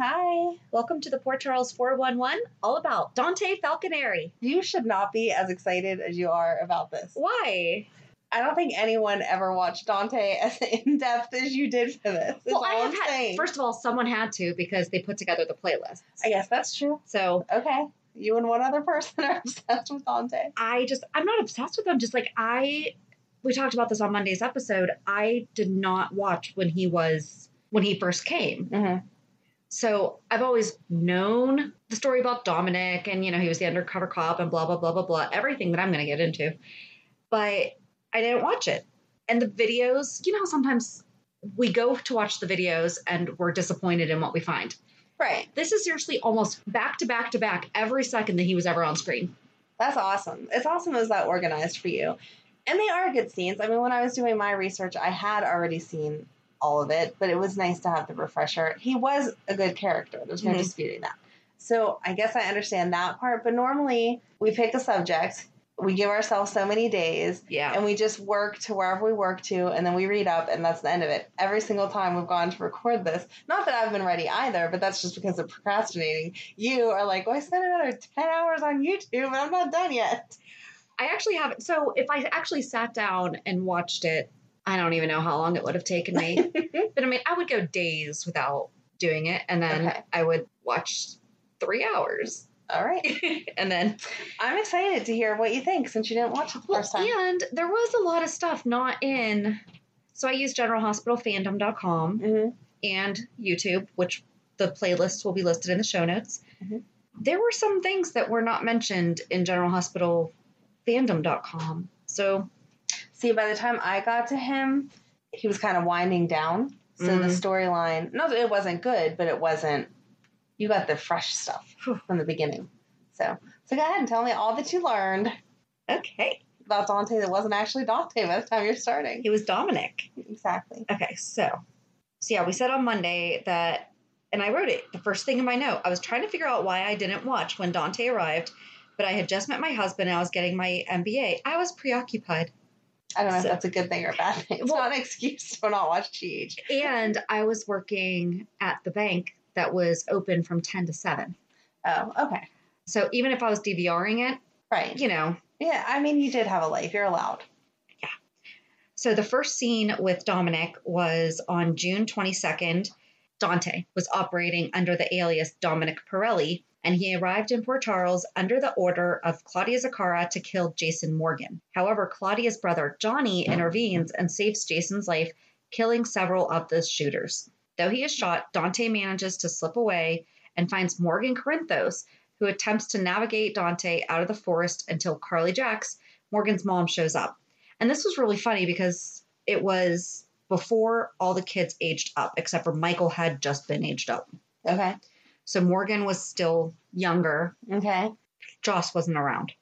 Hi. Hi. Welcome to the Port Charles 411, all about Dante Falconeri. You should not be as excited as you are about this. Why? I don't think anyone ever watched Dante as in depth as you did for this. Well, I have had, saying. first of all, someone had to because they put together the playlist. I guess that's true. So Okay. You and one other person are obsessed with Dante. I just, I'm not obsessed with them. Just like I, we talked about this on Monday's episode. I did not watch when he was, when he first came. Mm-hmm. So I've always known the story about Dominic and, you know, he was the undercover cop and blah, blah, blah, blah, blah, everything that I'm going to get into. But I didn't watch it. And the videos, you know, sometimes we go to watch the videos and we're disappointed in what we find. Right. This is seriously almost back to back to back every second that he was ever on screen. That's awesome. It's awesome it was that organized for you. And they are good scenes. I mean, when I was doing my research, I had already seen all of it, but it was nice to have the refresher. He was a good character. There's no Mhm. disputing that. So I guess I understand that part. But normally we pick a subject, we give ourselves so many days, Yeah. and we just work to wherever we work to, and then we read up, and that's the end of it. Every single time we've gone to record this, not that I've been ready either, but that's just because of procrastinating. You are like, well, I spent another 10 hours on YouTube, and I'm not done yet. I actually haven't. So if I actually sat down and watched it, I don't even know how long it would have taken me. but I mean, I would go days without doing it, and then Okay. I would watch three hours, All right. and then I'm excited to hear what you think since you didn't watch it the well, first time. and there was a lot of stuff not in. So I use generalhospitalfandom.com hmm and YouTube, which the playlists will be listed in the show notes. Mhm. There were some things that were not mentioned in generalhospitalfandom.com. So See, by the time I got to him, he was kind of winding down. So the Mm. storyline, no, it wasn't good, but it wasn't. You got the fresh stuff from the beginning. So, so go ahead and tell me all that you learned okay, about Dante that wasn't actually Dante by the time you're starting. he was Dominic. Exactly. Okay, so so yeah, we said on Monday that, and I wrote it the first thing in my note. I was trying to figure out why I didn't watch when Dante arrived, but I had just met my husband and I was getting my MBA. I was preoccupied, I don't know So- if that's a good thing or a bad thing. It's Well- not an excuse to not watch GH. and I was working at the bank that was open from ten to seven. Oh, okay. So even if I was DVRing it, Right. you know. Yeah, I mean, you did have a life. You're allowed. Yeah. So the first scene with Dominic was on June 22nd. Dante was operating under the alias Dominic Pirelli, and he arrived in Port Charles under the order of Claudia Zacchara to kill Jason Morgan. However, Claudia's brother Johnny intervenes and saves Jason's life, killing several of the shooters. Though he is shot, Dante manages to slip away and finds Morgan Corinthos, who attempts to navigate Dante out of the forest until Carly Jacks, Morgan's mom, shows up. And this was really funny because it was before all the kids aged up, except for Michael had just been aged up. Okay. So Morgan was still younger. Okay. Joss wasn't around.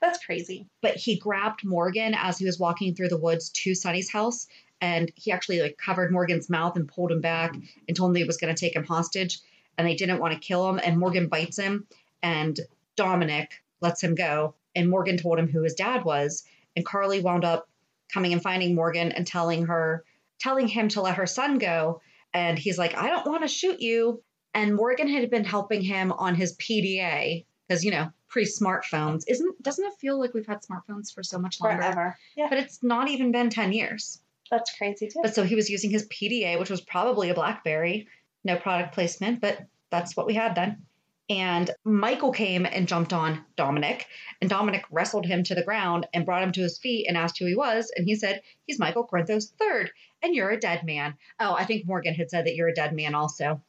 That's crazy. But he grabbed Morgan as he was walking through the woods to Sonny's house. And he actually like covered Morgan's mouth and pulled him back and told him he was going to take him hostage. And they didn't want to kill him. And Morgan bites him. And Dominic lets him go. And Morgan told him who his dad was. And Carly wound up coming and finding Morgan and telling her, telling him to let her son go. And he's like, I don't want to shoot you. And Morgan had been helping him on his PDA because, you know, pre smartphones. Isn't doesn't it feel like we've had smartphones for so much longer? Forever. Yeah. But it's not even been 10 years. That's crazy too. But so he was using his PDA, which was probably a Blackberry. No product placement, but that's what we had then. And Michael came and jumped on Dominic, and Dominic wrestled him to the ground and brought him to his feet and asked who he was. And he said, He's Michael Corinthos third, and you're a dead man. Oh, I think Morgan had said that you're a dead man also.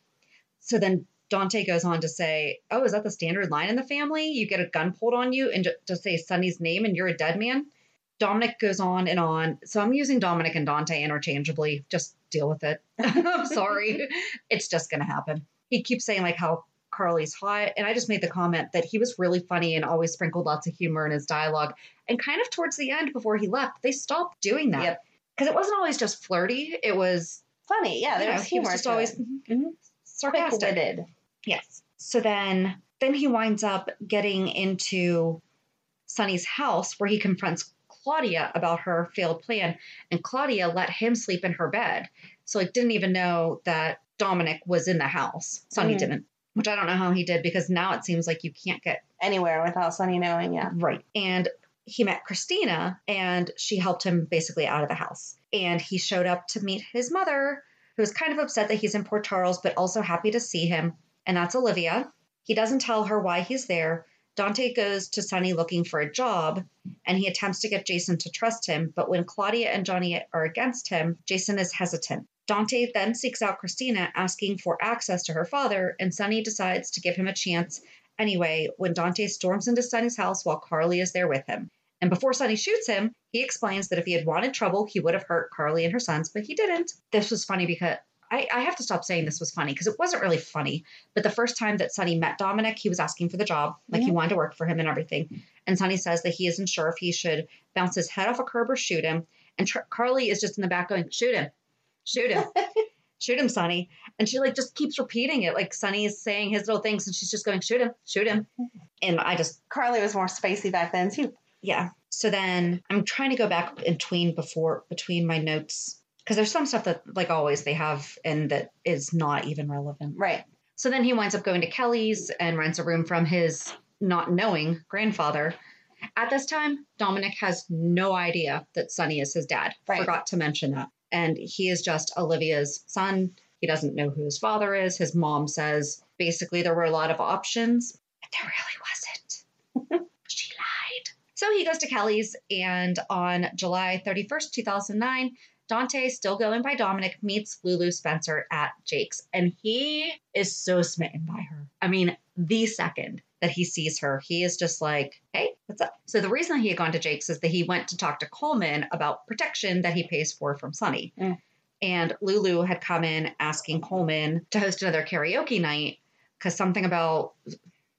So then Dante goes on to say, Oh, is that the standard line in the family? You get a gun pulled on you and just say Sonny's name and you're a dead man? Dominic goes on and on. So I'm using Dominic and Dante interchangeably. Just deal with it. I'm sorry. It's just going to happen. He keeps saying, like, how Carly's hot. And I just made the comment that he was really funny and always sprinkled lots of humor in his dialogue. And kind of towards the end, before he left, they stopped doing that. Yep. Because it wasn't always just flirty, it was, Funny. Yeah. There know, was he was humor. just always it. mhm, sarcastic. quick-witted. Yes. So then then he winds up getting into Sonny's house where he confronts Claudia about her failed plan and Claudia let him sleep in her bed. So like didn't even know that Dominic was in the house. Sonny Mhm. didn't. Which I don't know how he did because now it seems like you can't get Anywhere without Sonny knowing. Yeah. right. And he met Christina and she helped him basically out of the house. And he showed up to meet his mother, who was kind of upset that he's in Port Charles, but also happy to see him. And that's Olivia. He doesn't tell her why he's there. Dante goes to Sonny looking for a job and he attempts to get Jason to trust him. But when Claudia and Johnny are against him, Jason is hesitant. Dante then seeks out Christina, asking for access to her father, and Sonny decides to give him a chance anyway when Dante storms into Sonny's house while Carly is there with him. And before Sonny shoots him, he explains that if he had wanted trouble, he would have hurt Carly and her sons, but he didn't. This was funny because I, I have to stop saying this was funny because it wasn't really funny. But the first time that Sonny met Dominic, he was asking for the job, like he mm-hmm. wanted to work for him and everything. And Sonny says that he isn't sure if he should bounce his head off a curb or shoot him. And Tr- Carly is just in the back going, "Shoot him, shoot him, shoot him, Sonny." And she like just keeps repeating it, like Sonny is saying his little things, and she's just going, "Shoot him, shoot him." And I just Carly was more spicy back then too. yeah. So then I'm trying to go back between before between my notes because there's some stuff that like always they have and that is not even relevant. Right. So then he winds up going to Kelly's and rents a room from his not knowing grandfather. At this time, Dominic has no idea that Sonny is his dad. Right. Forgot to mention that. And he is just Olivia's son. He doesn't know who his father is. His mom says basically there were a lot of options, but there really wasn't. she lied. So he goes to Kelly's, and on July 31st, 2009, Dante, still going by Dominic, meets Lulu Spencer at Jake's, and he is so smitten by her. I mean, the second that he sees her, he is just like, hey, what's up? So the reason he had gone to Jake's is that he went to talk to Coleman about protection that he pays for from Sonny. Mm. And Lulu had come in asking Coleman to host another karaoke night because something about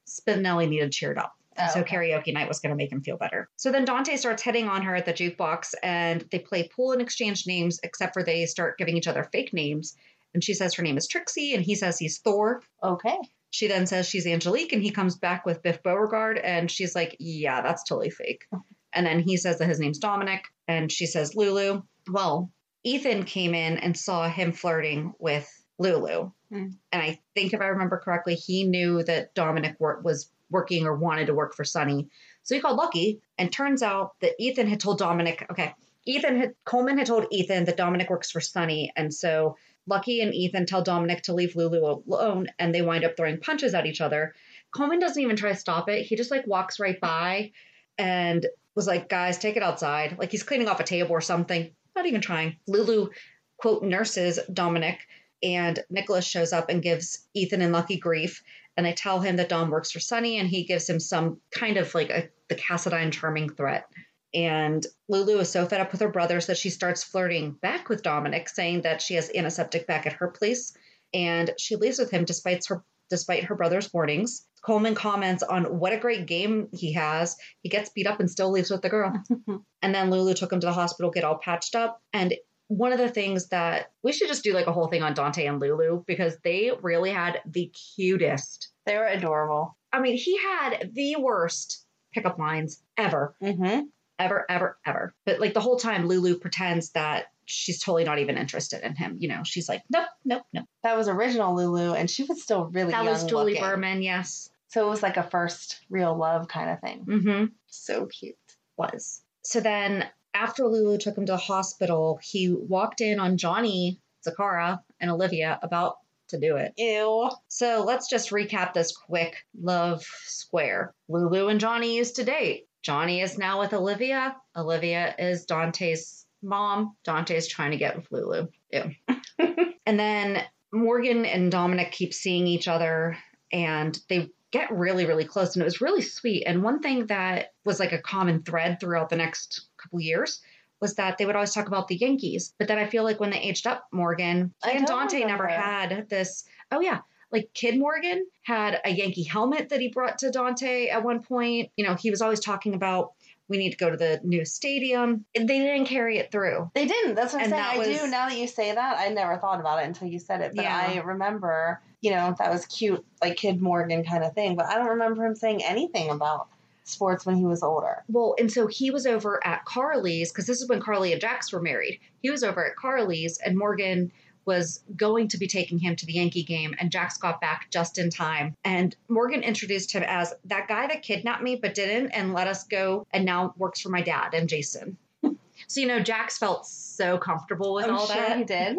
Spinelli needed cheered up. Oh, so okay. karaoke night was going to make him feel better. So then Dante starts hitting on her at the jukebox and they play pool and exchange names, except for they start giving each other fake names. And she says her name is Trixie and he says he's Thor. Okay. She then says she's Angelique and he comes back with Biff Beauregard and she's like, yeah, that's totally fake. And then he says that his name's Dominic and she says Lulu. Well, Ethan came in and saw him flirting with Lulu. Hmm. And I think if I remember correctly, he knew that Dominic wor- was working or wanted to work for Sonny. So he called Lucky and turns out that Ethan had told Dominic, okay, Ethan had Coleman had told Ethan that Dominic works for Sonny. And so Lucky and Ethan tell Dominic to leave Lulu alone and they wind up throwing punches at each other. Coleman doesn't even try to stop it. He just like walks right by and was like, guys, take it outside. Like he's cleaning off a table or something. Not even trying. Lulu, quote, nurses Dominic And Nicholas shows up and gives Ethan and Lucky grief. And they tell him that Dom works for Sonny and he gives him some kind of like a, the Cassadine charming threat. And Lulu is so fed up with her brothers that she starts flirting back with Dominic, saying that she has antiseptic back at her place. And she leaves with him despite her despite her brother's warnings. Coleman comments on what a great game he has. He gets beat up and still leaves with the girl. and then Lulu took him to the hospital, get all patched up. And one of the things that we should just do like a whole thing on Dante and Lulu because they really had the cutest. They were adorable. I mean, he had the worst pickup lines ever. Mm-hmm. Ever, ever, ever. But like the whole time, Lulu pretends that she's totally not even interested in him. You know, she's like, nope, nope, nope. That was original Lulu, and she was still really That was Julie looking. Berman, yes. So it was like a first real love kind of thing. Mm-hmm. So cute. was. So then after Lulu took him to the hospital, he walked in on Johnny, Zacchara, and Olivia about to do it. Ew. So let's just recap this quick love square. Lulu and Johnny used to date. Johnny is now with Olivia. Olivia is Dante's mom. Dante is trying to get with Lulu. Ew. and then Morgan and Dominic keep seeing each other and they get really, really close. And it was really sweet. And one thing that was like a common thread throughout the next couple years was that they would always talk about the Yankees. But then I feel like when they aged up, Morgan and Dante never had this. Oh, yeah. Like Kid Morgan had a Yankee helmet that he brought to Dante at one point. You know, he was always talking about we need to go to the new stadium. And they didn't carry it through. They didn't. That's what I'm And saying. I was- do. Now that you say that, I never thought about it until you said it. But Yeah. I remember, you know, that was cute, like Kid Morgan kind of thing. But I don't remember him saying anything about sports when he was older. Well, and so he was over at Carly's because this is when Carly and Jax were married. He was over at Carly's, and Morgan was going to be taking him to the Yankee game, and Jax got back just in time. And Morgan introduced him as that guy that kidnapped me but didn't and let us go, and now works for my dad and Jason. so you know, Jax felt so comfortable with I'm all sure that. he did.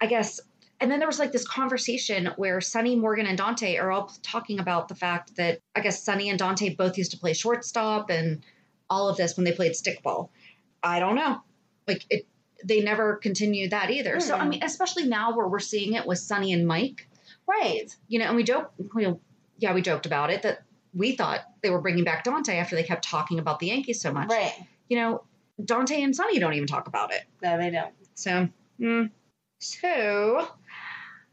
I guess. And then there was like this conversation where Sonny, Morgan, and Dante are all talking about the fact that I guess Sonny and Dante both used to play shortstop and all of this when they played stickball. I don't know. Like it, they never continued that either. So I Hmm. mean, especially now where we're seeing it with Sonny and Mike, Right. you know, and we joke, well, yeah, we joked about it that we thought they were bringing back Dante after they kept talking about the Yankees so much. Right. You know, Dante and Sonny don't even talk about it. No, they don't. So, mm. so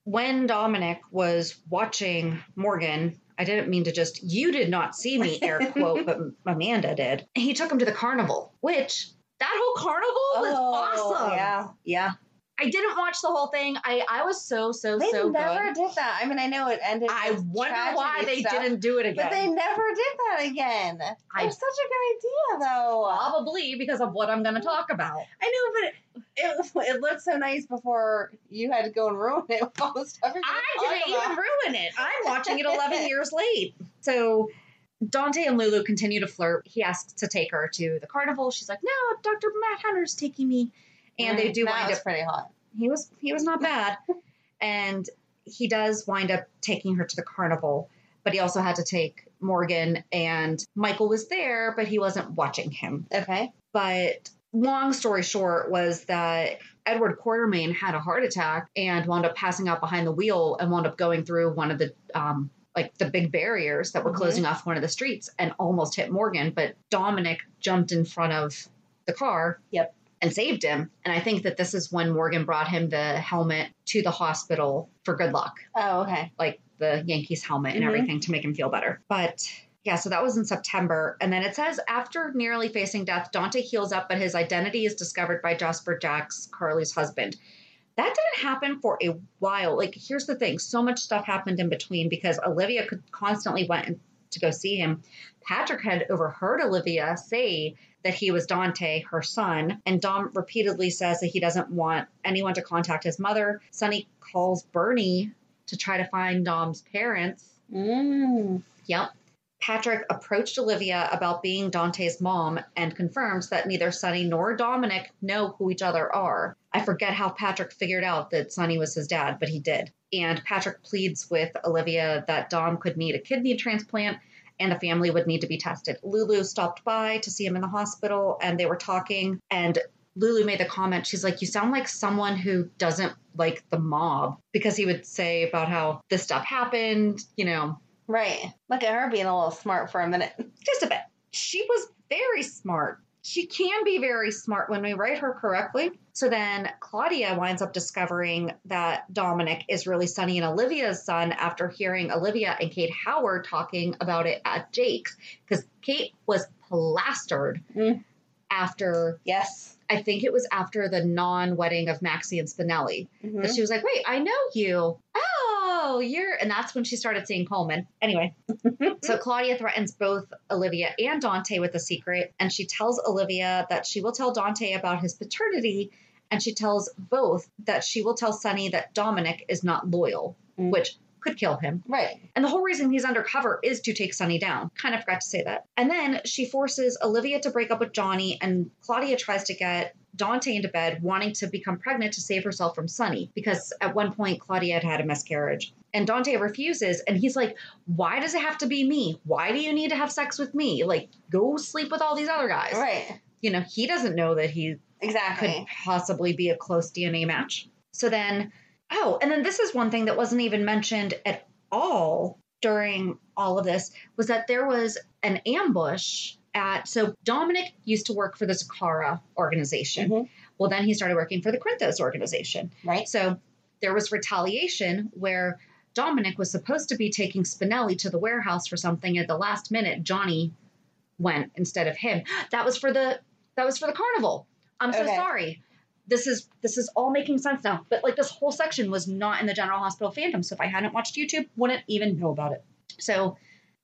when Dominic was watching Morgan, I didn't mean to just, you did not see me, air quote, but Amanda did. He took him to the carnival, which that whole carnival was oh, awesome. Oh, Yeah. Yeah. I didn't watch the whole thing. I, I was so, so, They so They never good. did that. I mean, I know it ended. I wonder why they stuff, didn't do it again. But they never did that again. I- It was such a good idea, though. Probably because of what I'm going to talk about. I know, but it, it, it looked so nice before you had to go and ruin it with all the stuff I didn't even ruin it. I'm watching it 11 years late. So Dante and Lulu continue to flirt. He asks to take her to the carnival. She's like, "No, Dr. Matt Hunter's taking me." And they do that wind was up. pretty hot. He was he was not bad, and he does wind up taking her to the carnival. But he also had to take Morgan, and Michael was there, but he wasn't watching him. Okay. But long story short was that Edward Quartermaine had a heart attack and wound up passing out behind the wheel and wound up going through one of the um like the big barriers that were Mhm. closing off one of the streets and almost hit Morgan, but Dominic jumped in front of the car. Yep. And saved him. And I think that this is when Morgan brought him the helmet to the hospital for good luck Oh, okay. like the Yankees helmet and Mhm. everything to make him feel better. But yeah, so that was in September. And then it says after nearly facing death, Dante heals up, but his identity is discovered by Jasper Jacks, Carly's husband. That didn't happen for a while. Like, here's the thing so much stuff happened in between because Olivia could constantly went to go see him. Patrick had overheard Olivia say that he was Dante, her son, and Dom repeatedly says that he doesn't want anyone to contact his mother. Sonny calls Bernie to try to find Dom's parents. Mm. Yep. Patrick approached Olivia about being Dante's mom and confirms that neither Sonny nor Dominic know who each other are. I forget how Patrick figured out that Sonny was his dad, but he did. And Patrick pleads with Olivia that Dom could need a kidney transplant and the family would need to be tested. Lulu stopped by to see him in the hospital and they were talking and Lulu made the comment, she's like, You sound like someone who doesn't like the mob because he would say about how this stuff happened, you know, Right. Look at her being a little smart for a minute. just a bit. She was very smart. She can be very smart when we write her correctly. So then Claudia winds up discovering that Dominic is really Sonny and Olivia's son after hearing Olivia and Kate Howard talking about it at Jake's because Kate was plastered Mm. after Yes. I think it was after the non-wedding of Maxie and Spinelli. Mhm. That she was like, wait, I know you. Oh, you're and that's when she started seeing Coleman. Anyway. so Claudia threatens both Olivia and Dante with a secret, and she tells Olivia that she will tell Dante about his paternity, and she tells both that she will tell Sonny that Dominic is not loyal, Mm. which could kill him. Right. And the whole reason he's undercover is to take Sonny down. Kind of forgot to say that. And then she forces Olivia to break up with Johnny, and Claudia tries to get Dante into bed, wanting to become pregnant to save herself from Sonny, because at one point Claudia had had a miscarriage. And Dante refuses, and he's like, Why does it have to be me? Why do you need to have sex with me? Like, go sleep with all these other guys. Right. You know, he doesn't know that he exactly could possibly be a close DNA match. So then, oh, and then this is one thing that wasn't even mentioned at all during all of this was that there was an ambush at so Dominic used to work for the Zacchara organization. Mhm. Well, then he started working for the Corinthos organization. Right. So there was retaliation where Dominic was supposed to be taking Spinelli to the warehouse for something. At the last minute, Johnny went instead of him. That was for the that was for the carnival. I'm so Okay. sorry. This is this is all making sense now. But like this whole section was not in the General Hospital fandom, so if I hadn't watched YouTube, wouldn't even know about it. So,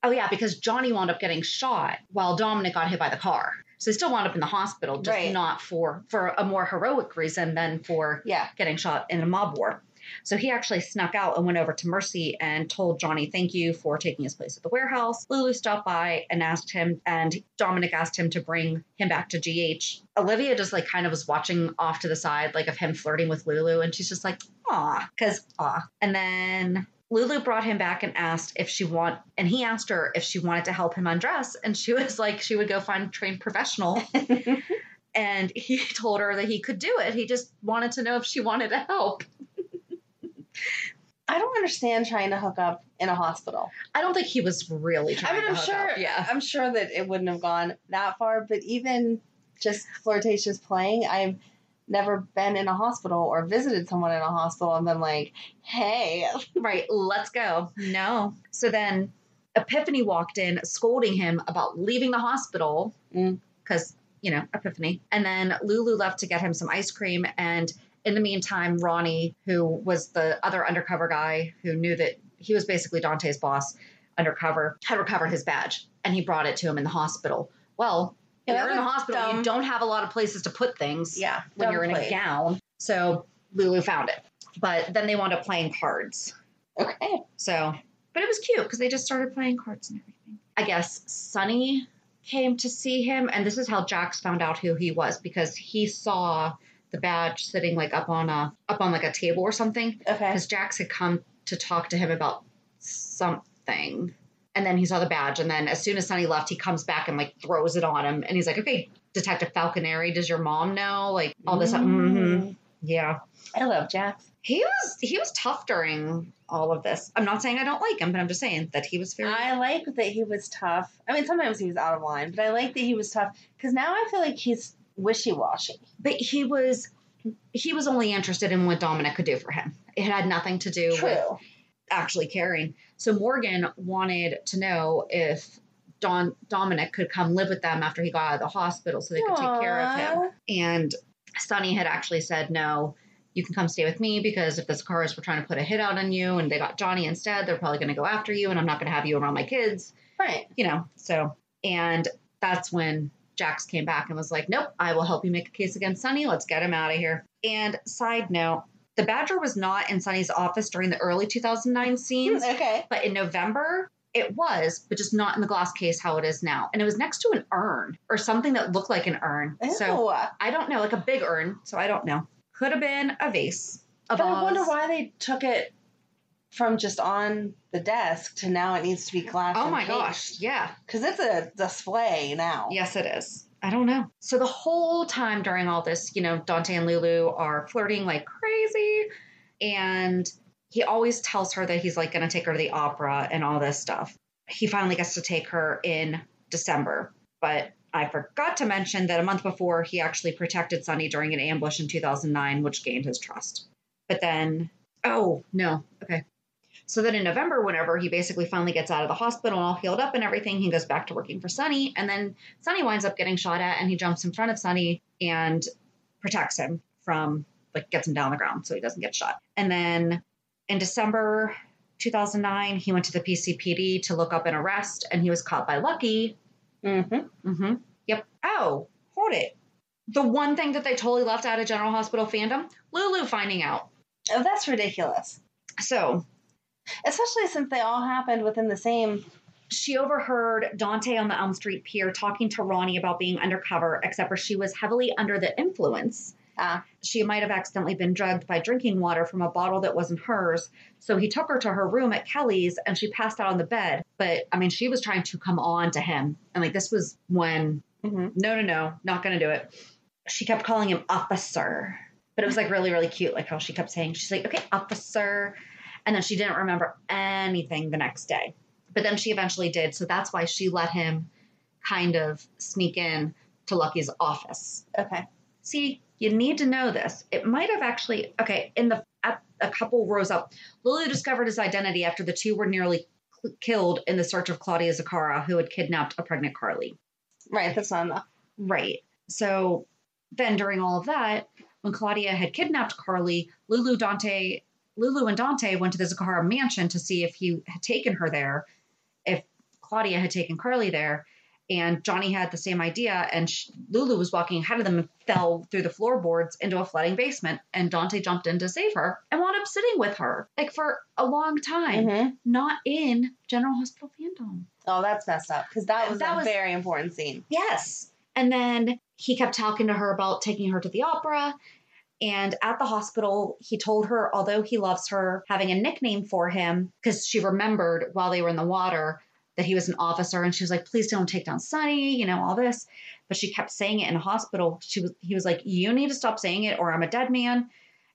oh yeah, because Johnny wound up getting shot while Dominic got hit by the car. So he still wound up in the hospital, just Right. not for for a more heroic reason than for Yeah. getting shot in a mob war. So he actually snuck out and went over to Mercy and told Johnny, thank you for taking his place at the warehouse. Lulu stopped by and asked him, and Dominic asked him to bring him back to GH. Olivia just like kind of was watching off to the side, like of him flirting with Lulu, and she's just like, aw, because aw. And then Lulu brought him back and asked if she want, and he asked her if she wanted to help him undress, and she was like, she would go find a trained professional. and he told her that he could do it. He just wanted to know if she wanted to help. I don't understand trying to hook up in a hospital. I don't think he was really I trying mean, to I'm hook sure. up. Yeah. I'm sure that it wouldn't have gone that far. But even just flirtatious playing, I've never been in a hospital or visited someone in a hospital and been like, "Hey, Right. Let's go. No. So then Epiphany walked in scolding him about leaving the hospital Mm. because, you know, Epiphany. And then Lulu left to get him some ice cream. And in the meantime, Ronnie, who was the other undercover guy who knew that he was basically Dante's boss undercover, had recovered his badge and he brought it to him in the hospital. Well, yeah, you're in the hospital, you don't have a lot of places to put things. yeah." when you're in a gown. So Lulu found it. But then they wound up playing cards. Okay. So, but it was cute because they just started playing cards and everything. I guess Sonny came to see him, and this is how Jax found out who he was because he saw the badge sitting like up on a up on like a table or something. Okay. Because Jax had come to talk to him about something, and then he saw the badge, and then as soon as Sonny left, he comes back and like throws it on him, and he's like, "Okay, Detective Falconeri, does your mom know like all this?" Mm. Mhm. Yeah, I love Jax. he was he was tough during all of this. I'm not saying I don't like him, but I'm just saying that he was very. I like that he was tough. I mean, sometimes he was out of line, but I like that he was tough because now I feel like he's wishy washy. but he was he was only interested in what Dominic could do for him. It had nothing to do with actually caring. So Morgan wanted to know if Don Dominic could come live with them after he got out of the hospital so they could take care of him. And Sonny had actually said, No, you can come stay with me because if the Zaccharas were trying to put a hit out on you and they got Johnny instead, they're probably going to go after you and I'm not going to have you around my kids. Right. You know, so, and that's when Jax came back and was like, Nope, I will help you make a case against Sonny. Let's get him out of here. And side note, the Badger was not in Sonny's office during the early 2009 scenes, Okay. but in November, it was, but just not in the glass case how it is now. And it was next to an urn or something that looked like an urn. So I don't know, like a big urn. So I don't know. Could have been a vase. A But I wonder why they took it from just on the desk to now it needs to be glass. Oh my gosh. Yeah. Because it's a display now. Yes, it is. I don't know. So the whole time during all this, you know, Dante and Lulu are flirting like crazy. And he always tells her that he's like going to take her to the opera and all this stuff. He finally gets to take her in December. But I forgot to mention that a month before, he actually protected Sonny during an ambush in 2009, which gained his trust. But then, oh, no. Okay. So then in November, whenever he basically finally gets out of the hospital and all healed up and everything, he goes back to working for Sonny. And then Sonny winds up getting shot at and he jumps in front of Sonny and protects him from, like, gets him down on the ground so he doesn't get shot. And then in December 2009, he went to the PCPD to look up an arrest and he was caught by Lucky. Mm-hmm. Mm-hmm. Yep. Oh, hold it. The one thing that they totally left out of General Hospital fandom Lulu finding out. Oh, that's ridiculous. So Especially since they all happened within the same. she overheard Dante on the Elm Street Pier talking to Ronnie about being undercover, except for she was heavily under the influence. Ah, She might have accidentally been drugged by drinking water from a bottle that wasn't hers. So he took her to her room at Kelly's and she passed out on the bed. But I mean, she was trying to come on to him. And like, this was when, Mhm. no, no, no, not going to do it. She kept calling him officer. But it was like really, really cute, like how she kept saying, she's like, okay, officer. And then she didn't remember anything the next day. But then she eventually did. So that's why she let him kind of sneak in to Lucky's office. okay. See, you need to know this. It might have actually, okay, in the a couple rows up, Lulu discovered his identity after the two were nearly killed in the search of Claudia Zacchara, who had kidnapped a pregnant Carly. Right, that's not enough. Right. So then during all of that, when Claudia had kidnapped Carly, Lulu Dante Lulu and Dante went to the Zacchara mansion to see if he had taken her there, if Claudia had taken Carly there. And Johnny had the same idea, and sh- Lulu was walking ahead of them and fell through the floorboards into a flooding basement. And Dante jumped in to save her and wound up sitting with her, like for a long time, Mhm. not in General Hospital Fandom. Oh, that's messed up because that was That a was- very important scene. Yes. And then he kept talking to her about taking her to the opera. And at the hospital, he told her, although he loves her, having a nickname for him, because she remembered while they were in the water that he was an officer. And she was like, please don't take down Sonny, you know, all this. But she kept saying it in the hospital. She was, he was like, you need to stop saying it or I'm a dead man.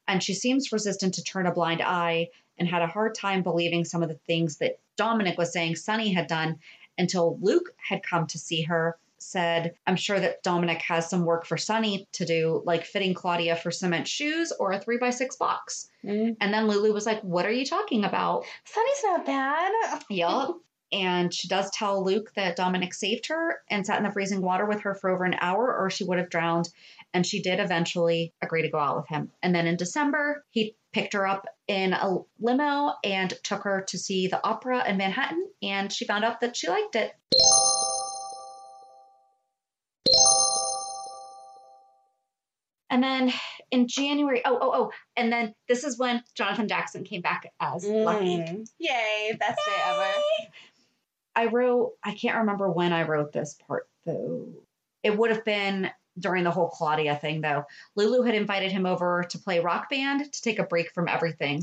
And she seems resistant to turn a blind eye and had a hard time believing some of the things that Dominic was saying Sonny had done until Luke had come to see her, said, I'm sure that Dominic has some work for Sonny to do, like fitting Claudia for cement shoes or a three by six box. Mm. And then Lulu was like, What are you talking about? Sonny's not bad. Yup. And she does tell Luke that Dominic saved her and sat in the freezing water with her for over an hour, or she would have drowned. And she did eventually agree to go out with him. And then in December, he picked her up in a limo and took her to see the opera in Manhattan. And she found out that she liked it. And then in January, oh, oh, oh, and then this is when Jonathan Jackson came back as Lucky. Mm. Yay, best day ever. I wrote, I can't remember when I wrote this part though. It would have been during the whole Claudia thing though. Lulu had invited him over to play rock band to take a break from everything.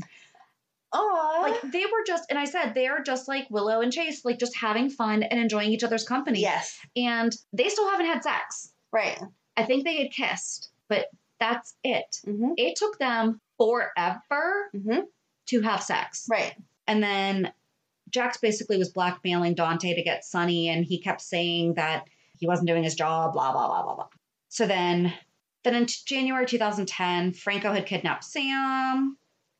Aw. Like they were just, and I said, they're just like Willow and Chase, like just having fun and enjoying each other's company. yes. And they still haven't had sex. Right. I think they had kissed, but that's it. Mm-hmm. It took them forever Mm-hmm. to have sex. Right. And then Jax basically was blackmailing Dante to get Sonny, and he kept saying that he wasn't doing his job, blah, blah, blah, blah, blah. So then, then in January 2010, Franco had kidnapped Sam.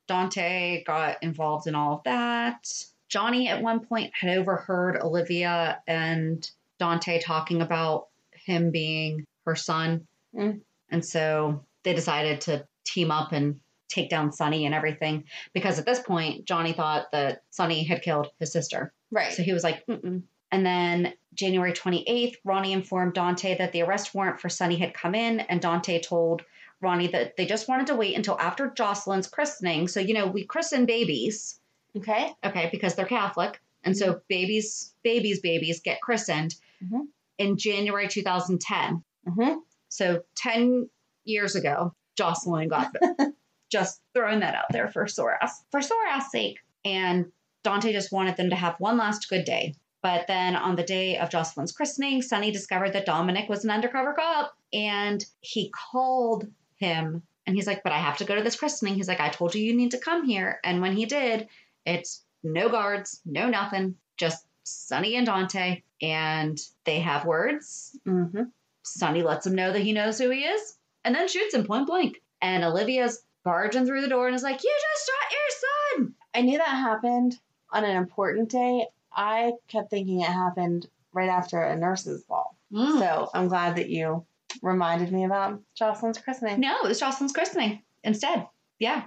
Dante got involved in all of that. Johnny at one point had overheard Olivia and Dante talking about him being her son. Mm. And so they decided to team up and take down Sonny and everything because at this point, Johnny thought that Sonny had killed his sister. Right. So he was like, Mm-mm. and then January 28th, Ronnie informed Dante that the arrest warrant for Sonny had come in, and Dante told Ronnie that they just wanted to wait until after Jocelyn's christening. So, you know, we christen babies, okay. okay, because they're Catholic. And so babies, babies, babies get christened Mhm. in January 2010. Mm-hmm. So 10 years ago, Jocelyn got just throwing that out there for Soras. For Soras' sake. And Dante just wanted them to have one last good day. But then on the day of Jocelyn's christening, Sonny discovered that Dominic was an undercover cop and he called him and he's like, But I have to go to this christening. He's like, I told you you need to come here. And when he did, it's no guards, no nothing, just Sonny and Dante. And they have words. Mm-hmm. Sonny lets him know that he knows who he is and then shoots him point blank. And Olivia's barging through the door and is like, You just shot your son. I knew that happened on an important day. I kept thinking it happened right after a nurse's ball. Mm. So I'm glad that you reminded me about Jocelyn's christening. No, it was Jocelyn's christening instead. Yeah.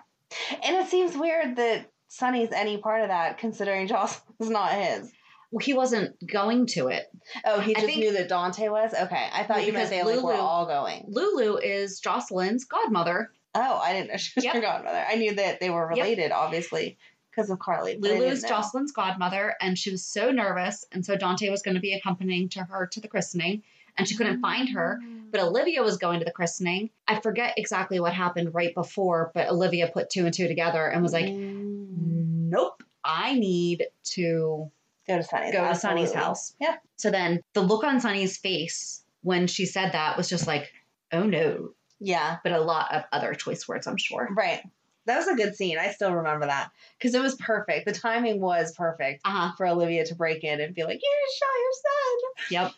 And it seems weird that Sonny's any part of that, considering Jocelyn's not his. Well, he wasn't going to it. Oh, he I just think- knew that Dante was? Okay. I thought Well, you meant because they like were Lulu- all going. Lulu is Jocelyn's godmother. Oh, I didn't know she was Yep. her godmother. I knew that they were Yep. related, obviously, because of Carly. Lulu is. Jocelyn's godmother, and she was so nervous. And so Dante was going to be accompanying to her to the christening, and she couldn't find her. But Olivia was going to the christening. I forget exactly what happened right before, but Olivia put two and two together and was like, Mm. nope, I need to Go to Sonny's go to house. Sonny's absolutely. house. Yeah. So then the look on Sonny's face when she said that was just like, oh no. Yeah. But a lot of other choice words, I'm sure. Right. That was a good scene. I still remember that because it was perfect. The timing was perfect Uh huh. for Olivia to break in and be like, "You just shot your son." Yep.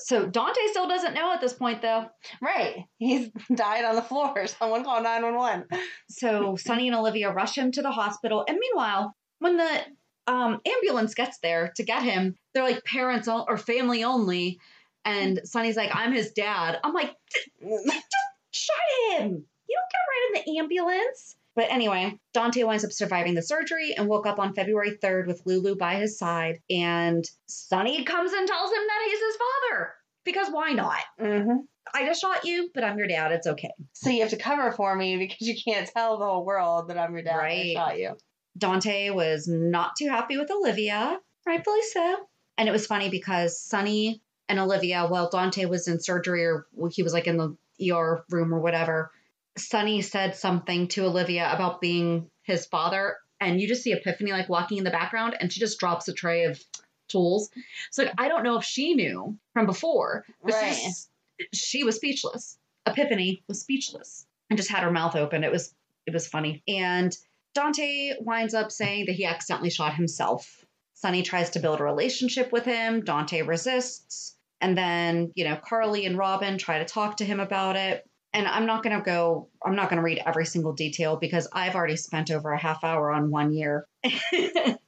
So Dante still doesn't know at this point, though. Right. He's died on the floor. Someone call nine one one. So Sonny and Olivia rush him to the hospital. And meanwhile, when the um, ambulance gets there to get him, they're like parents o- or family only. And Sonny's like, I'm his dad. I'm like, just shut him. You don't get right in the ambulance. But anyway, Dante winds up surviving the surgery and woke up on February 3rd with Lulu by his side. And Sonny comes and tells him that he's his father. Because why not? hmm I just shot you, but I'm your dad. It's okay. So you have to cover for me because you can't tell the whole world that I'm your dad. and I Right. shot you. Dante was not too happy with Olivia, rightfully so. And it was funny because Sonny and Olivia, while Dante was in surgery or he was like in the ER room or whatever, Sonny said something to Olivia about being his father. And you just see Epiphany like walking in the background and she just drops a tray of tools. So like, I don't know if she knew from before, but she, Right. was, she was speechless. Epiphany was speechless and just had her mouth open. It was it was funny. And Dante winds up saying that he accidentally shot himself. Sonny tries to build a relationship with him. Dante resists. And then, you know, Carly and Robin try to talk to him about it. And I'm not going to go, I'm not going to read every single detail because I've already spent over a half hour on one year.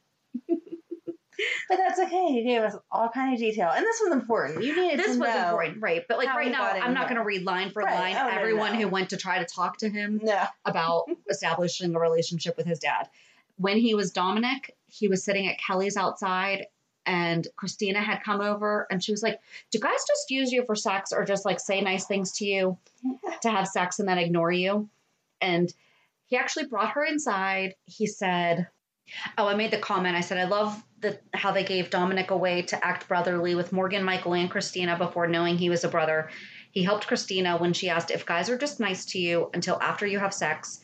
But that's okay. You gave us all kind of detail, and this was important. You needed this to was know. important, right? But like how right now, got in I'm not here. going to read line for Right. line Oh, no, everyone no. who went to try to talk to him. No. about establishing a relationship with his dad. When he was Dominic, he was sitting at Kelly's outside and Christina had come over and she was like, Do guys just use you for sex or just like say nice things to you to have sex and then ignore you? And he actually brought her inside. He said, Oh, I made the comment. I said, I love the, how they gave Dominic away to act brotherly with Morgan, Michael, and Christina before knowing he was a brother. He helped Christina when she asked if guys are just nice to you until after you have sex.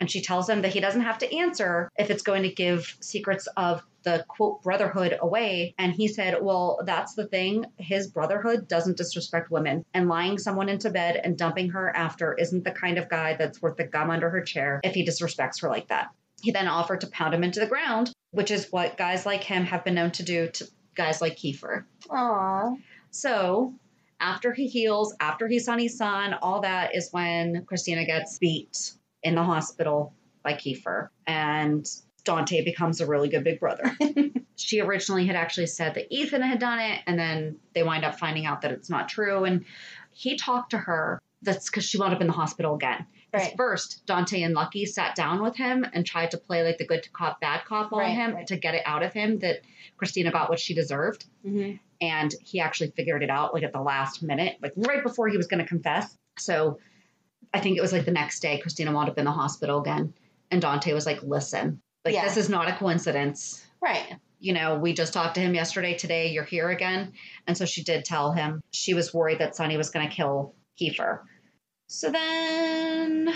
And she tells him that he doesn't have to answer if it's going to give secrets of the quote brotherhood away. And he said, Well, that's the thing. His brotherhood doesn't disrespect women. And lying someone into bed and dumping her after isn't the kind of guy that's worth the gum under her chair if he disrespects her like that. He then offered to pound him into the ground, which is what guys like him have been known to do to guys like Kiefer. Aw. So after he heals, after he's Sonny's son, all that is when Christina gets beat in the hospital by Kiefer. And Dante becomes a really good big brother. she originally had actually said that Ethan had done it, and then they wind up finding out that it's not true. And he talked to her. That's because she wound up in the hospital again. Right. First, Dante and Lucky sat down with him and tried to play like the good cop, bad cop on Right, him right. to get it out of him that Christina got what she deserved Mhm. and he actually figured it out like at the last minute, like right before he was going to confess. So I think it was like the next day, Christina wound up in the hospital again, and Dante was like, "Listen, like Yeah. this is not a coincidence. Right. You know, we just talked to him yesterday. Today, you're here again." And so she did tell him she was worried that Sonny was going to kill Kiefer. So then,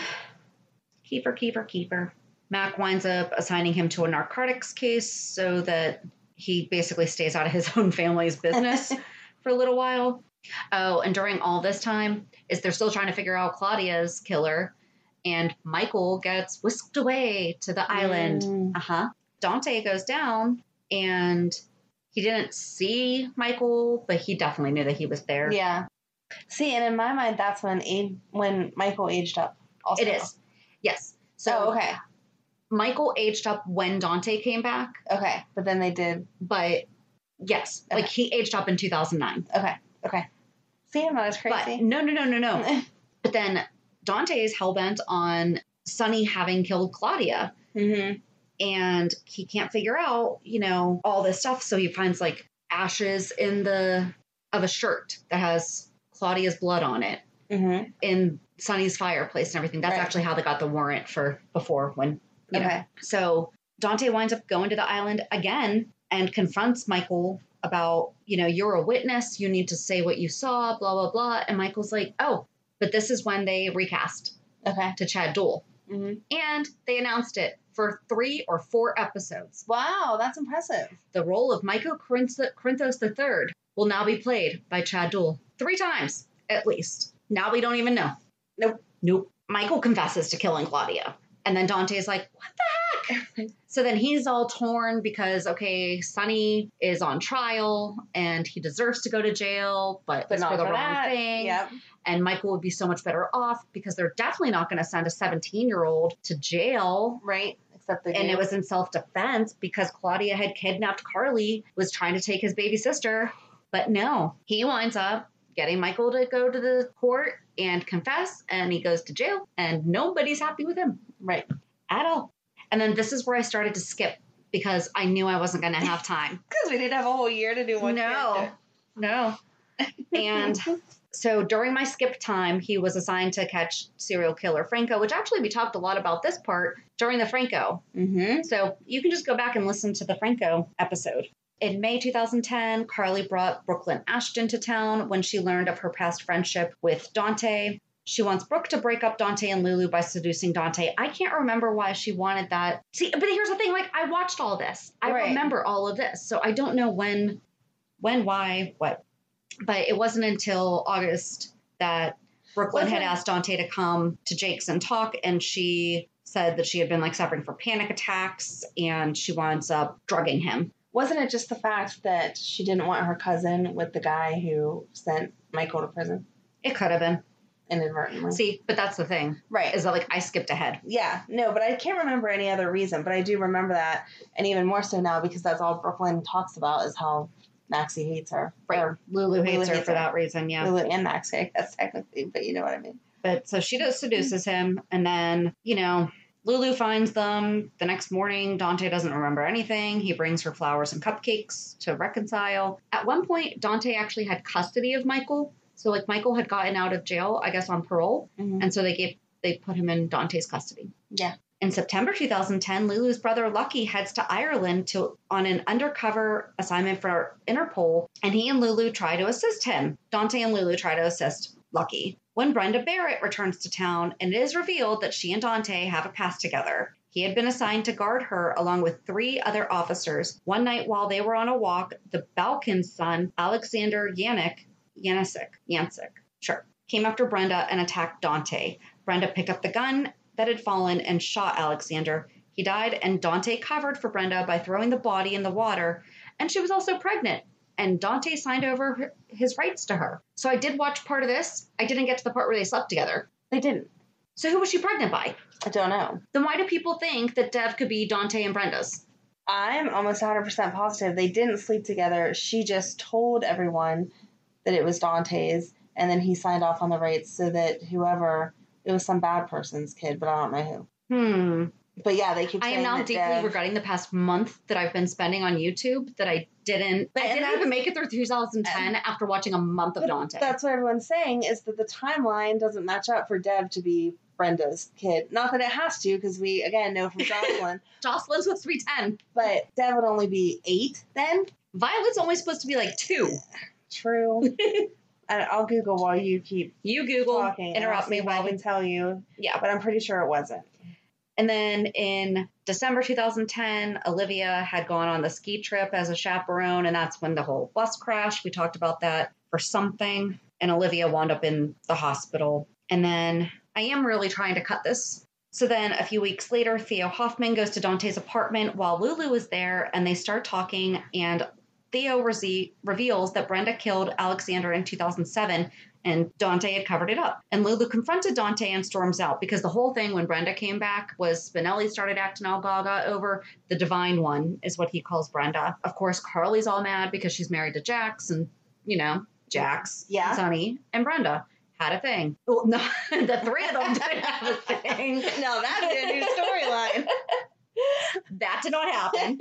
keeper, keeper, keeper. Mac winds up assigning him to a narcotics case so that he basically stays out of his own family's business for a little while. Oh, and during all this time, is they're still trying to figure out Claudia's killer, and Michael gets whisked away to the island. Mm. Uh huh. Dante goes down, and he didn't see Michael, but he definitely knew that he was there. Yeah. See, and in my mind, that's when age, when Michael aged up. Also. It is. Yes. So So okay, Michael aged up when Dante came back, okay, but then they did. but yes, like he aged up in 2009. Okay, okay. See, I'm not as But crazy. no, no, no, no, no. but then Dante is hell bent on Sonny having killed Claudia, mm-hmm. and he can't figure out, you know, all this stuff. So he finds like ashes in the of a shirt that has Claudia's blood on it Mm-hmm. in Sonny's fireplace and everything. That's Right. actually how they got the warrant for before when you know. So Dante winds up going to the island again and confronts Michael about, you know, you're a witness, you need to say what you saw, blah blah blah. And Michael's like, oh, but this is when they recast Okay. to Chad Duell, Mm-hmm. and they announced it for three or four episodes. Wow, that's impressive. The role of Michael Corinthos III will now be played by Chad Duell three times at least. Now we don't even know. Nope. Nope. Michael confesses to killing Claudia. And then Dante's like, what the heck? so then he's all torn because, okay, Sonny is on trial and he deserves to go to jail, but, But it's not for the for wrong that. thing. Yep. And Michael would be so much better off because they're definitely not going to send a 17 year old to jail Right. Except they and it was in self-defense because Claudia had kidnapped Carly, was trying to take his baby sister. But no, he winds up getting Michael to go to the court and confess, and he goes to jail, and nobody's happy with him right at all. And then this is where I started to skip because I knew I wasn't going to have time. because we didn't have a whole year to do one. no, character. no. And so during my skip time, he was assigned to catch serial killer Franco, which actually we talked a lot about this part during the Franco Mm-hmm. So you can just go back and listen to the Franco episode. In May 2010, Carly brought Brook Lynn Ashton to town when she learned of her past friendship with Dante. She wants Brooke to break up Dante and Lulu by seducing Dante. I can't remember why she wanted that. See, but here's the thing: like I watched all this, I Right. remember all of this, so I don't know when, when, why, what. But it wasn't until August that Brook Lynn had Wasn't- asked Dante to come to Jake's and talk, and she said that she had been like suffering from panic attacks, and she winds up drugging him. Wasn't it just the fact that she didn't want her cousin with the guy who sent Michael to prison It could have been. inadvertently? See, but that's the thing right. is that like I skipped ahead. Yeah, no, but I can't remember any other reason. But I do remember that, and even more so now because that's all Brook Lynn talks about is how Maxie hates her. Or Lulu hates Lulu her hates for her. that reason, yeah. Lulu and Maxie, I guess technically, but you know what I mean. But so she does seduces him, and then you know Lulu finds them the next morning. Dante doesn't remember anything. He brings her flowers and cupcakes to reconcile. At one point, Dante actually had custody of Michael. So like Michael had gotten out of jail, I guess on parole, Mhm. and so they gave they put him in Dante's custody. Yeah. In September 2010, Lulu's brother Lucky heads to Ireland to on an undercover assignment for Interpol, and he and Lulu try to assist him. Dante and Lulu try to assist Lucky. When Brenda Barrett returns to town, and it is revealed that she and Dante have a past together. He had been assigned to guard her along with three other officers. One night while they were on a walk, the Balkan's son, Alexander Yannick, Yanisik, Yansik, sure, came after Brenda and attacked Dante. Brenda picked up the gun that had fallen and shot Alexander. He died, and Dante covered for Brenda by throwing the body in the water, and she was also pregnant. And Dante signed over his rights to her. So I did watch part of this. I didn't get to the part where they slept together. They didn't. So who was she pregnant by? I don't know. Then why do people think that Dev could be Dante and Brenda's? I'm almost 100% positive they didn't sleep together. She just told everyone that it was Dante's, and then he signed off on the rights so that whoever, it was some bad person's kid, but I don't know who. Hmm. But yeah, they keep I am now deeply Dev- regretting the past month that I've been spending on YouTube that I didn't. But- I didn't even make it through 2010 after watching a month of Dante. That's what everyone's saying is that the timeline doesn't match up for Dev to be Brenda's kid. Not that it has to, because we again know from Josslyn, Josslyn's with 310. but Dev would only be eight then. Violet's only supposed to be like two. True. and I'll Google while you keep You Google, talking. interrupt me while can we. tell you, Yeah. but I'm pretty sure it wasn't. And then in December 2010, Olivia had gone on the ski trip as a chaperone, and that's when the whole bus crashed. We talked about that for something, and Olivia wound up in the hospital. And then I am really trying to cut this. So then a few weeks later, Theo Hoffman goes to Dante's apartment while Lulu is there, and they start talking. And Theo rese- reveals that Brenda killed Alexander in 2007 and Dante had covered it up. And Lulu confronted Dante and storms out because the whole thing when Brenda came back was Spinelli started acting all gaga over the divine one, is what he calls Brenda. Of course, Carly's all mad because she's married to Jax and, you know, Jax, Yeah. Sonny, and Brenda had a thing. Well, no, the three of them didn't have a thing. no, that'd a new storyline. That did not happen.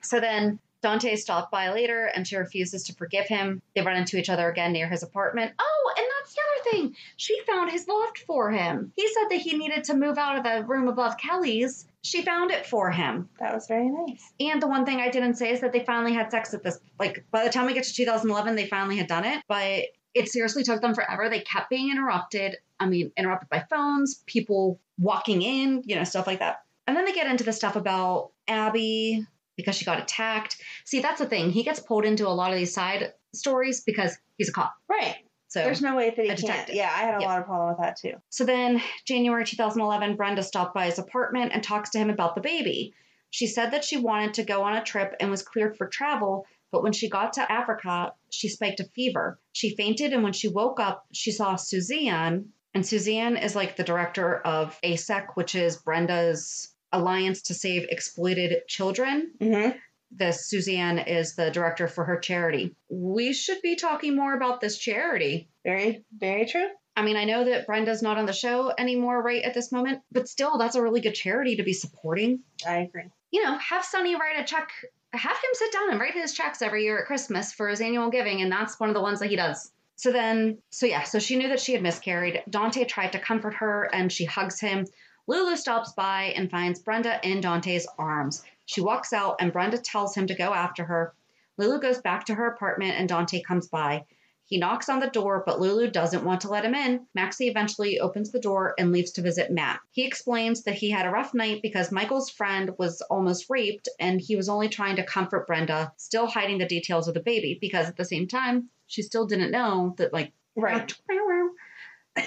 So then Dante stopped by later and she refuses to forgive him. They run into each other again near his apartment. Oh, and that's the other thing. She found his loft for him. He said that he needed to move out of the room above Kelly's. She found it for him. That was very nice. And the one thing I didn't say is that they finally had sex at this. Like, by the time we get to 2011, they finally had done it. But it seriously took them forever. They kept being interrupted. I mean, interrupted by phones, people walking in, you know, stuff like that. And then they get into the stuff about Abby because she got attacked. See, that's the thing. He gets pulled into a lot of these side stories because he's a cop. Right. So There's no way that he can't. Yeah, I had a Yep. lot of problem with that too. So then, January 2011, Brenda stopped by his apartment and talks to him about the baby. She said that she wanted to go on a trip and was cleared for travel, but when she got to Africa, she spiked a fever. She fainted, and when she woke up, she saw Suzanne. And Suzanne is like the director of ASEC, which is Brenda's Alliance to Save Exploited Children. Mm-hmm. This Suzanne is the director for her charity. We should be talking more about this charity. Very, very true. I mean, I know that Brenda's not on the show anymore right at this moment, but still, that's a really good charity to be supporting. I agree. You know, have Sonny write a check, have him sit down and write his checks every year at Christmas for his annual giving, and that's one of the ones that he does. So then, so yeah, so she knew that she had miscarried. Dante tried to comfort her and she hugs him. Lulu stops by and finds Brenda in Dante's arms. She walks out and Brenda tells him to go after her. Lulu goes back to her apartment and Dante comes by. He knocks on the door, but Lulu doesn't want to let him in. Maxie eventually opens the door and leaves to visit Matt. He explains that he had a rough night because Michael's friend was almost raped and he was only trying to comfort Brenda, still hiding the details of the baby because at the same time, she still didn't know that, like, Right.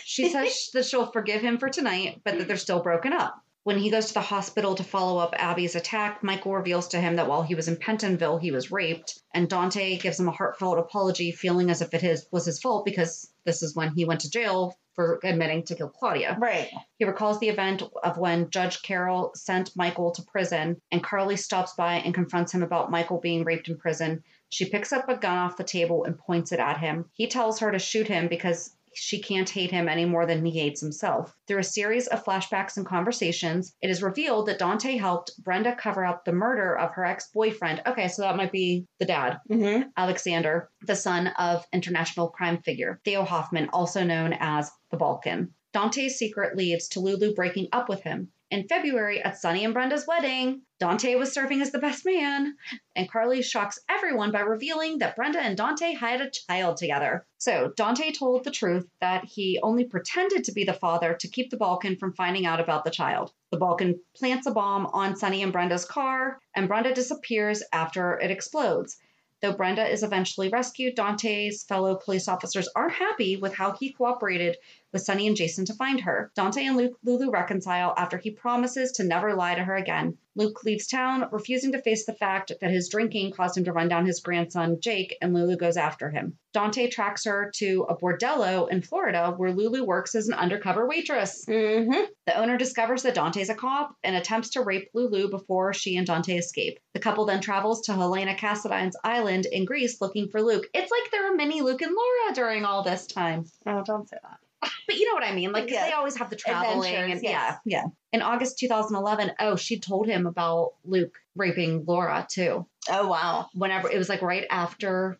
she says that she'll forgive him for tonight, but that they're still broken up. When he goes to the hospital to follow up Abby's attack, Michael reveals to him that while he was in Pentonville, he was raped, and Dante gives him a heartfelt apology, feeling as if it his, was his fault because this is when he went to jail for admitting to kill Claudia. Right. He recalls the event of when Judge Carroll sent Michael to prison, and Carly stops by and confronts him about Michael being raped in prison. She picks up a gun off the table and points it at him. He tells her to shoot him because she can't hate him any more than he hates himself. Through a series of flashbacks and conversations, it is revealed that Dante helped Brenda cover up the murder of her ex boyfriend. Okay, so that might be the dad. Mm-hmm. Alexander, the son of international crime figure Theo Hoffman, also known as the Balkan. Dante's secret leads to Lulu breaking up with him. In February, at Sonny and Brenda's wedding, Dante was serving as the best man, and Carly shocks everyone by revealing that Brenda and Dante had a child together. So, Dante told the truth that he only pretended to be the father to keep the Balkan from finding out about the child. The Balkan plants a bomb on Sonny and Brenda's car, and Brenda disappears after it explodes. Though Brenda is eventually rescued, Dante's fellow police officers aren't happy with how he cooperated with Sonny and Jason to find her. Dante and Luke, Lulu reconcile after he promises to never lie to her again. Luke leaves town, refusing to face the fact that his drinking caused him to run down his grandson, Jake, and Lulu goes after him. Dante tracks her to a bordello in Florida where Lulu works as an undercover waitress. Mm-hmm. The owner discovers that Dante's a cop and attempts to rape Lulu before she and Dante escape. The couple then travels to Helena Cassadine's island in Greece looking for Luke. It's like there are many Luke and Laura during all this time. Oh, don't say that. But you know what I mean? Like 'cause Yeah. they always have the traveling Adventures, and yes. yeah, yeah. In August 2011, oh, she told him about Luke raping Laura too. Oh, wow. Whenever it was like right after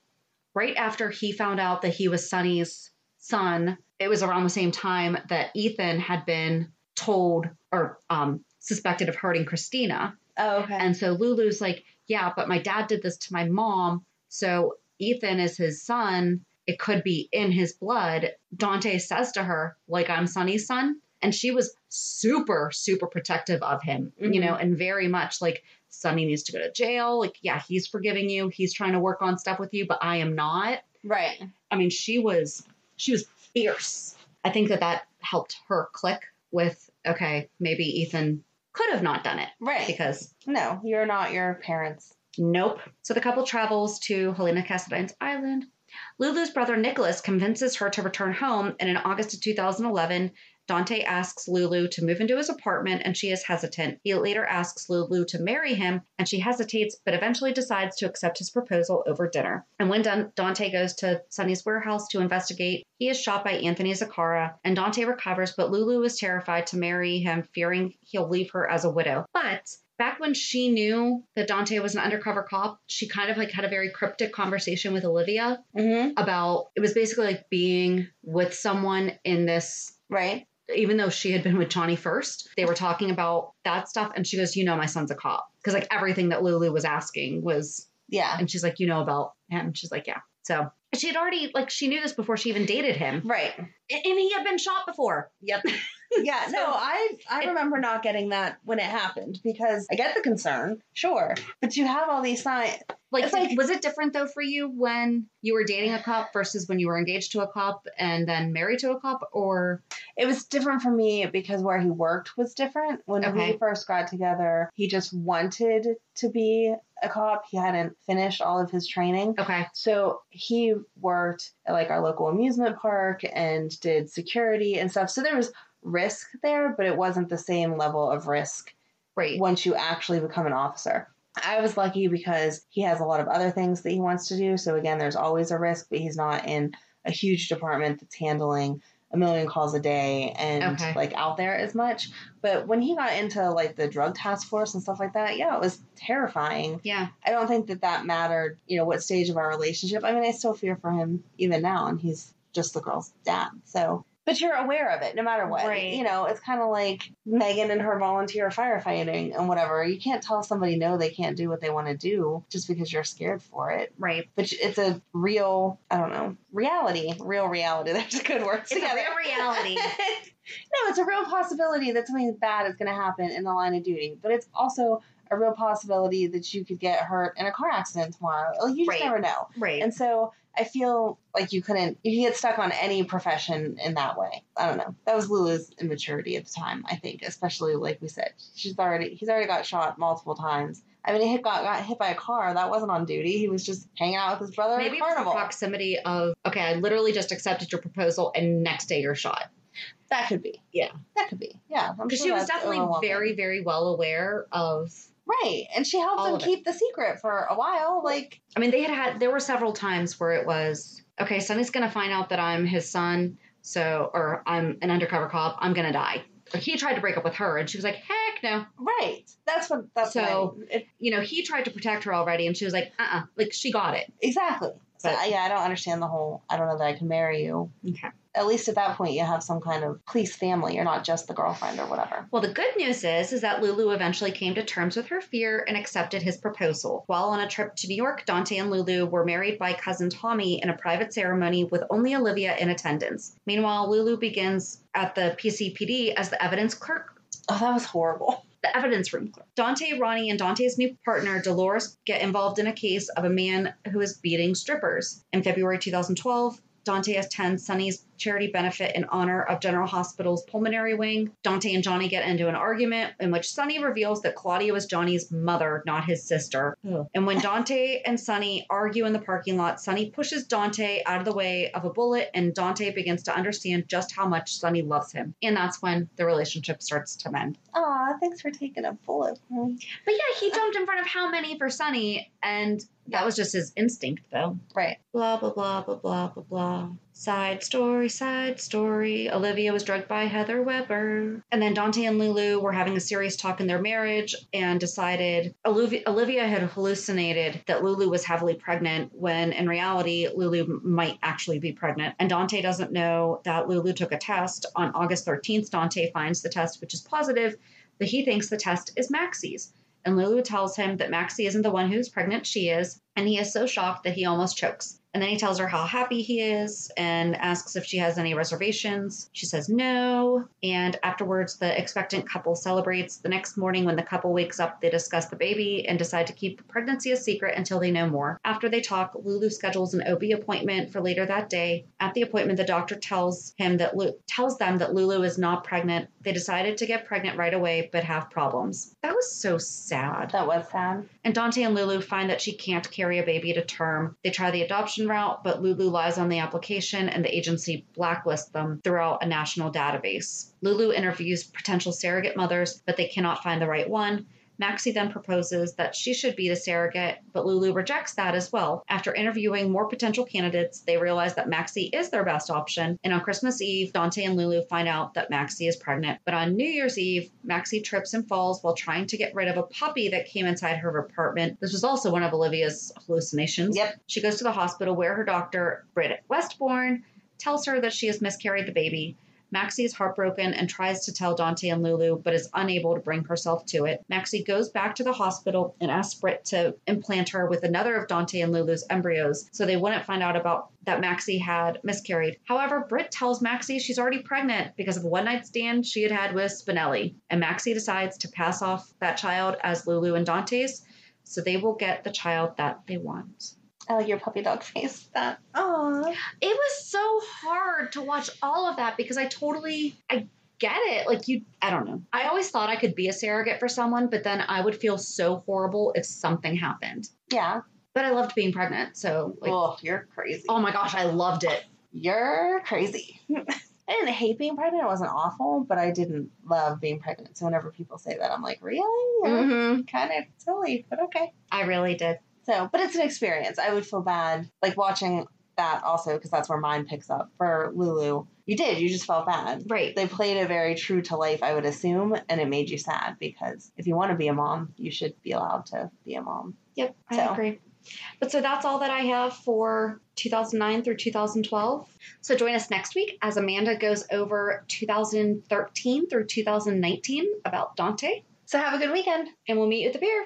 right after he found out that he was Sonny's son, it was around the same time that Ethan had been told or um suspected of hurting Christina. Oh, okay. And so Lulu's like, yeah, but my dad did this to my mom. So Ethan is his son. It could be in his blood. Dante says to her, like, I'm Sonny's son. And she was super, super protective of him, you Mhm. know, and very much like Sonny needs to go to jail. Like, yeah, he's forgiving you. He's trying to work on stuff with you, but I am not. Right. I mean, she was she was fierce. I think that that helped her click with okay, maybe Ethan could have not done it Right. because No, you're not your parents. nope. So the couple travels to Helena Cassadine's island. Lulu's brother Nicholas convinces her to return home, and in August of 2011, Dante asks Lulu to move into his apartment, and she is hesitant. He later asks Lulu to marry him, and she hesitates, but eventually decides to accept his proposal over dinner. And when Dante goes to Sonny's warehouse to investigate, he is shot by Anthony Zacchara, and Dante recovers, but Lulu is terrified to marry him, fearing he'll leave her as a widow. But back when she knew that Dante was an undercover cop, she kind of like had a very cryptic conversation with Olivia Mm-hmm. about it was basically like being with someone in this Right. even though she had been with Johnny first, they were talking about that stuff. And she goes, You know, my son's a cop. Because like everything that Lulu was asking was, Yeah. and she's like, You know about him. She's like, Yeah. So she had already, like, she knew this before she even dated him. Right. And and he had been shot before. Yep. Yeah, no, I I remember not getting that when it happened because I get the concern, sure, but you have all these signs. Like, It's like- was it different though for you when you were dating a cop versus when you were engaged to a cop and then married to a cop? Or, It was different for me because where he worked was different. When Okay. we first got together, he just wanted to be a cop. He hadn't finished all of his training. okay. So he worked at like our local amusement park and did security and stuff. So there was risk there, but it wasn't the same level of risk Right. once you actually become an officer. I was lucky because he has a lot of other things that he wants to do. So again, there's always a risk, but he's not in a huge department that's handling a million calls a day and Okay. like out there as much. But when he got into like the drug task force and stuff like that, yeah, it was terrifying. Yeah. I don't think that that mattered, you know, what stage of our relationship. I mean, I still fear for him even now, and he's just the girl's dad. So, but you're aware of it no matter what. Right. You know, it's kind of like Megan and her volunteer firefighting and whatever. You can't tell somebody no, they can't do what they want to do just because you're scared for it. Right. But it's a real, I don't know, reality, real reality. There's a good word It's a together. real reality. no, it's a real possibility that something bad is going to happen in the line of duty, but it's also a real possibility that you could get hurt in a car accident tomorrow. Like you just Right. never know. Right. And so I feel like you couldn't you get stuck on any profession in that way. I don't know. That was Lulu's immaturity at the time, I think, especially like we said. She's already he's already got shot multiple times. I mean, he got, got hit by a car. That wasn't on duty. He was just hanging out with his brother Maybe at it a was the carnival. proximity of okay, I literally just accepted your proposal, and next day you're shot. that could be. Yeah. That could be. Yeah. Because sure she was definitely very, very well aware of. Right. And she helped All him it. keep the secret for a while. Like, I mean, they had had there were several times where it was okay. Sonny's gonna find out that I'm his son, so or I'm an undercover cop. I'm gonna die. Like he tried to break up with her, and she was like, "Heck no." right. That's what, that's So- what I- it, You know, he tried to protect her already, and she was like, "Uh, uh like she got it." exactly. So, But- yeah, I don't understand the whole, I don't know that I can marry you. Okay. At least at that point, you have some kind of police family. You're not just the girlfriend or whatever. Well, the good news is is that Lulu eventually came to terms with her fear and accepted his proposal. While on a trip to New York, Dante and Lulu were married by cousin Tommy in a private ceremony with only Olivia in attendance. Meanwhile, Lulu begins at the PCPD as the evidence clerk. Oh, that was horrible. The evidence room clerk. Dante, Ronnie, and Dante's new partner, Dolores, get involved in a case of a man who is beating strippers. In February 2012, Dante attends Sonny's charity benefit in honor of General Hospital's pulmonary wing. Dante and Johnny get into an argument in which Sonny reveals that Claudia was Johnny's mother, not his sister. And when Dante and Sonny argue in the parking lot, Sonny pushes Dante out of the way of a bullet, and Dante begins to understand just how much Sonny loves him. And that's when the relationship starts to mend. Aw, thanks for taking a bullet. But yeah, he jumped in front of how many for Sunny, and that was just his instinct, though. Right. Blah, blah, blah, blah, blah, blah, blah. Side story, side story. Olivia was drugged by Heather Weber. And then Dante and Lulu were having a serious talk in their marriage and decided Olivia, Olivia had hallucinated that Lulu was heavily pregnant when in reality, Lulu might actually be pregnant. And Dante doesn't know that Lulu took a test. On August 13th, Dante finds the test, which is positive, but he thinks the test is Maxie's. And Lulu tells him that Maxie isn't the one who's pregnant, she is. And he is so shocked that he almost chokes. And then he tells her how happy he is and asks if she has any reservations. She says no. And afterwards, the expectant couple celebrates. The next morning, when the couple wakes up, they discuss the baby and decide to keep the pregnancy a secret until they know more. After they talk, Lulu schedules an OB appointment for later that day. At the appointment, the doctor tells him that Lu- tells them that Lulu is not pregnant. They decided to get pregnant right away, but have problems. That was so sad. That was sad. And Dante and Lulu find that she can't carry a baby to term. They try the adoption route, but Lulu lies on the application and the agency blacklists them throughout a national database. Lulu interviews potential surrogate mothers, but they cannot find the right one. Maxie then proposes that she should be the surrogate, but Lulu rejects that as well. After interviewing more potential candidates, they realize that Maxie is their best option. And on Christmas Eve, Dante and Lulu find out that Maxie is pregnant. But on New Year's Eve, Maxie trips and falls while trying to get rid of a puppy that came inside her apartment. This was also one of Olivia's hallucinations. Yep. She goes to the hospital where her doctor, Britt Westbourne, tells her that she has miscarried the baby. Maxie is heartbroken and tries to tell Dante and Lulu, but is unable to bring herself to it. Maxie goes back to the hospital and asks Britt to implant her with another of Dante and Lulu's embryos so they wouldn't find out about that Maxie had miscarried. However, Britt tells Maxie she's already pregnant because of a one night stand she had had with Spinelli. And Maxie decides to pass off that child as Lulu and Dante's so they will get the child that they want. I like your puppy dog face. That. Aww. it was so hard to watch all of that because I totally I get it. Like you I don't know. I always thought I could be a surrogate for someone, but then I would feel so horrible if something happened. Yeah. But I loved being pregnant, so like oh, you're crazy. oh my gosh, I loved it. You're crazy. I didn't hate being pregnant. It wasn't awful, but I didn't love being pregnant. So whenever people say that, I'm like, really? Mm-hmm. Kind of silly, but okay. I really did. So, but it's an experience. I would feel bad, like watching that also, because that's where mine picks up for Lulu. You did. You just felt bad. Right. They played it very true to life, I would assume, and it made you sad because if you want to be a mom, you should be allowed to be a mom. Yep, I agree. But so that's all that I have for 2009 through 2012. So join us next week as Amanda goes over 2013 through 2019 about Dante, So have a good weekend. and we'll meet you at the pier.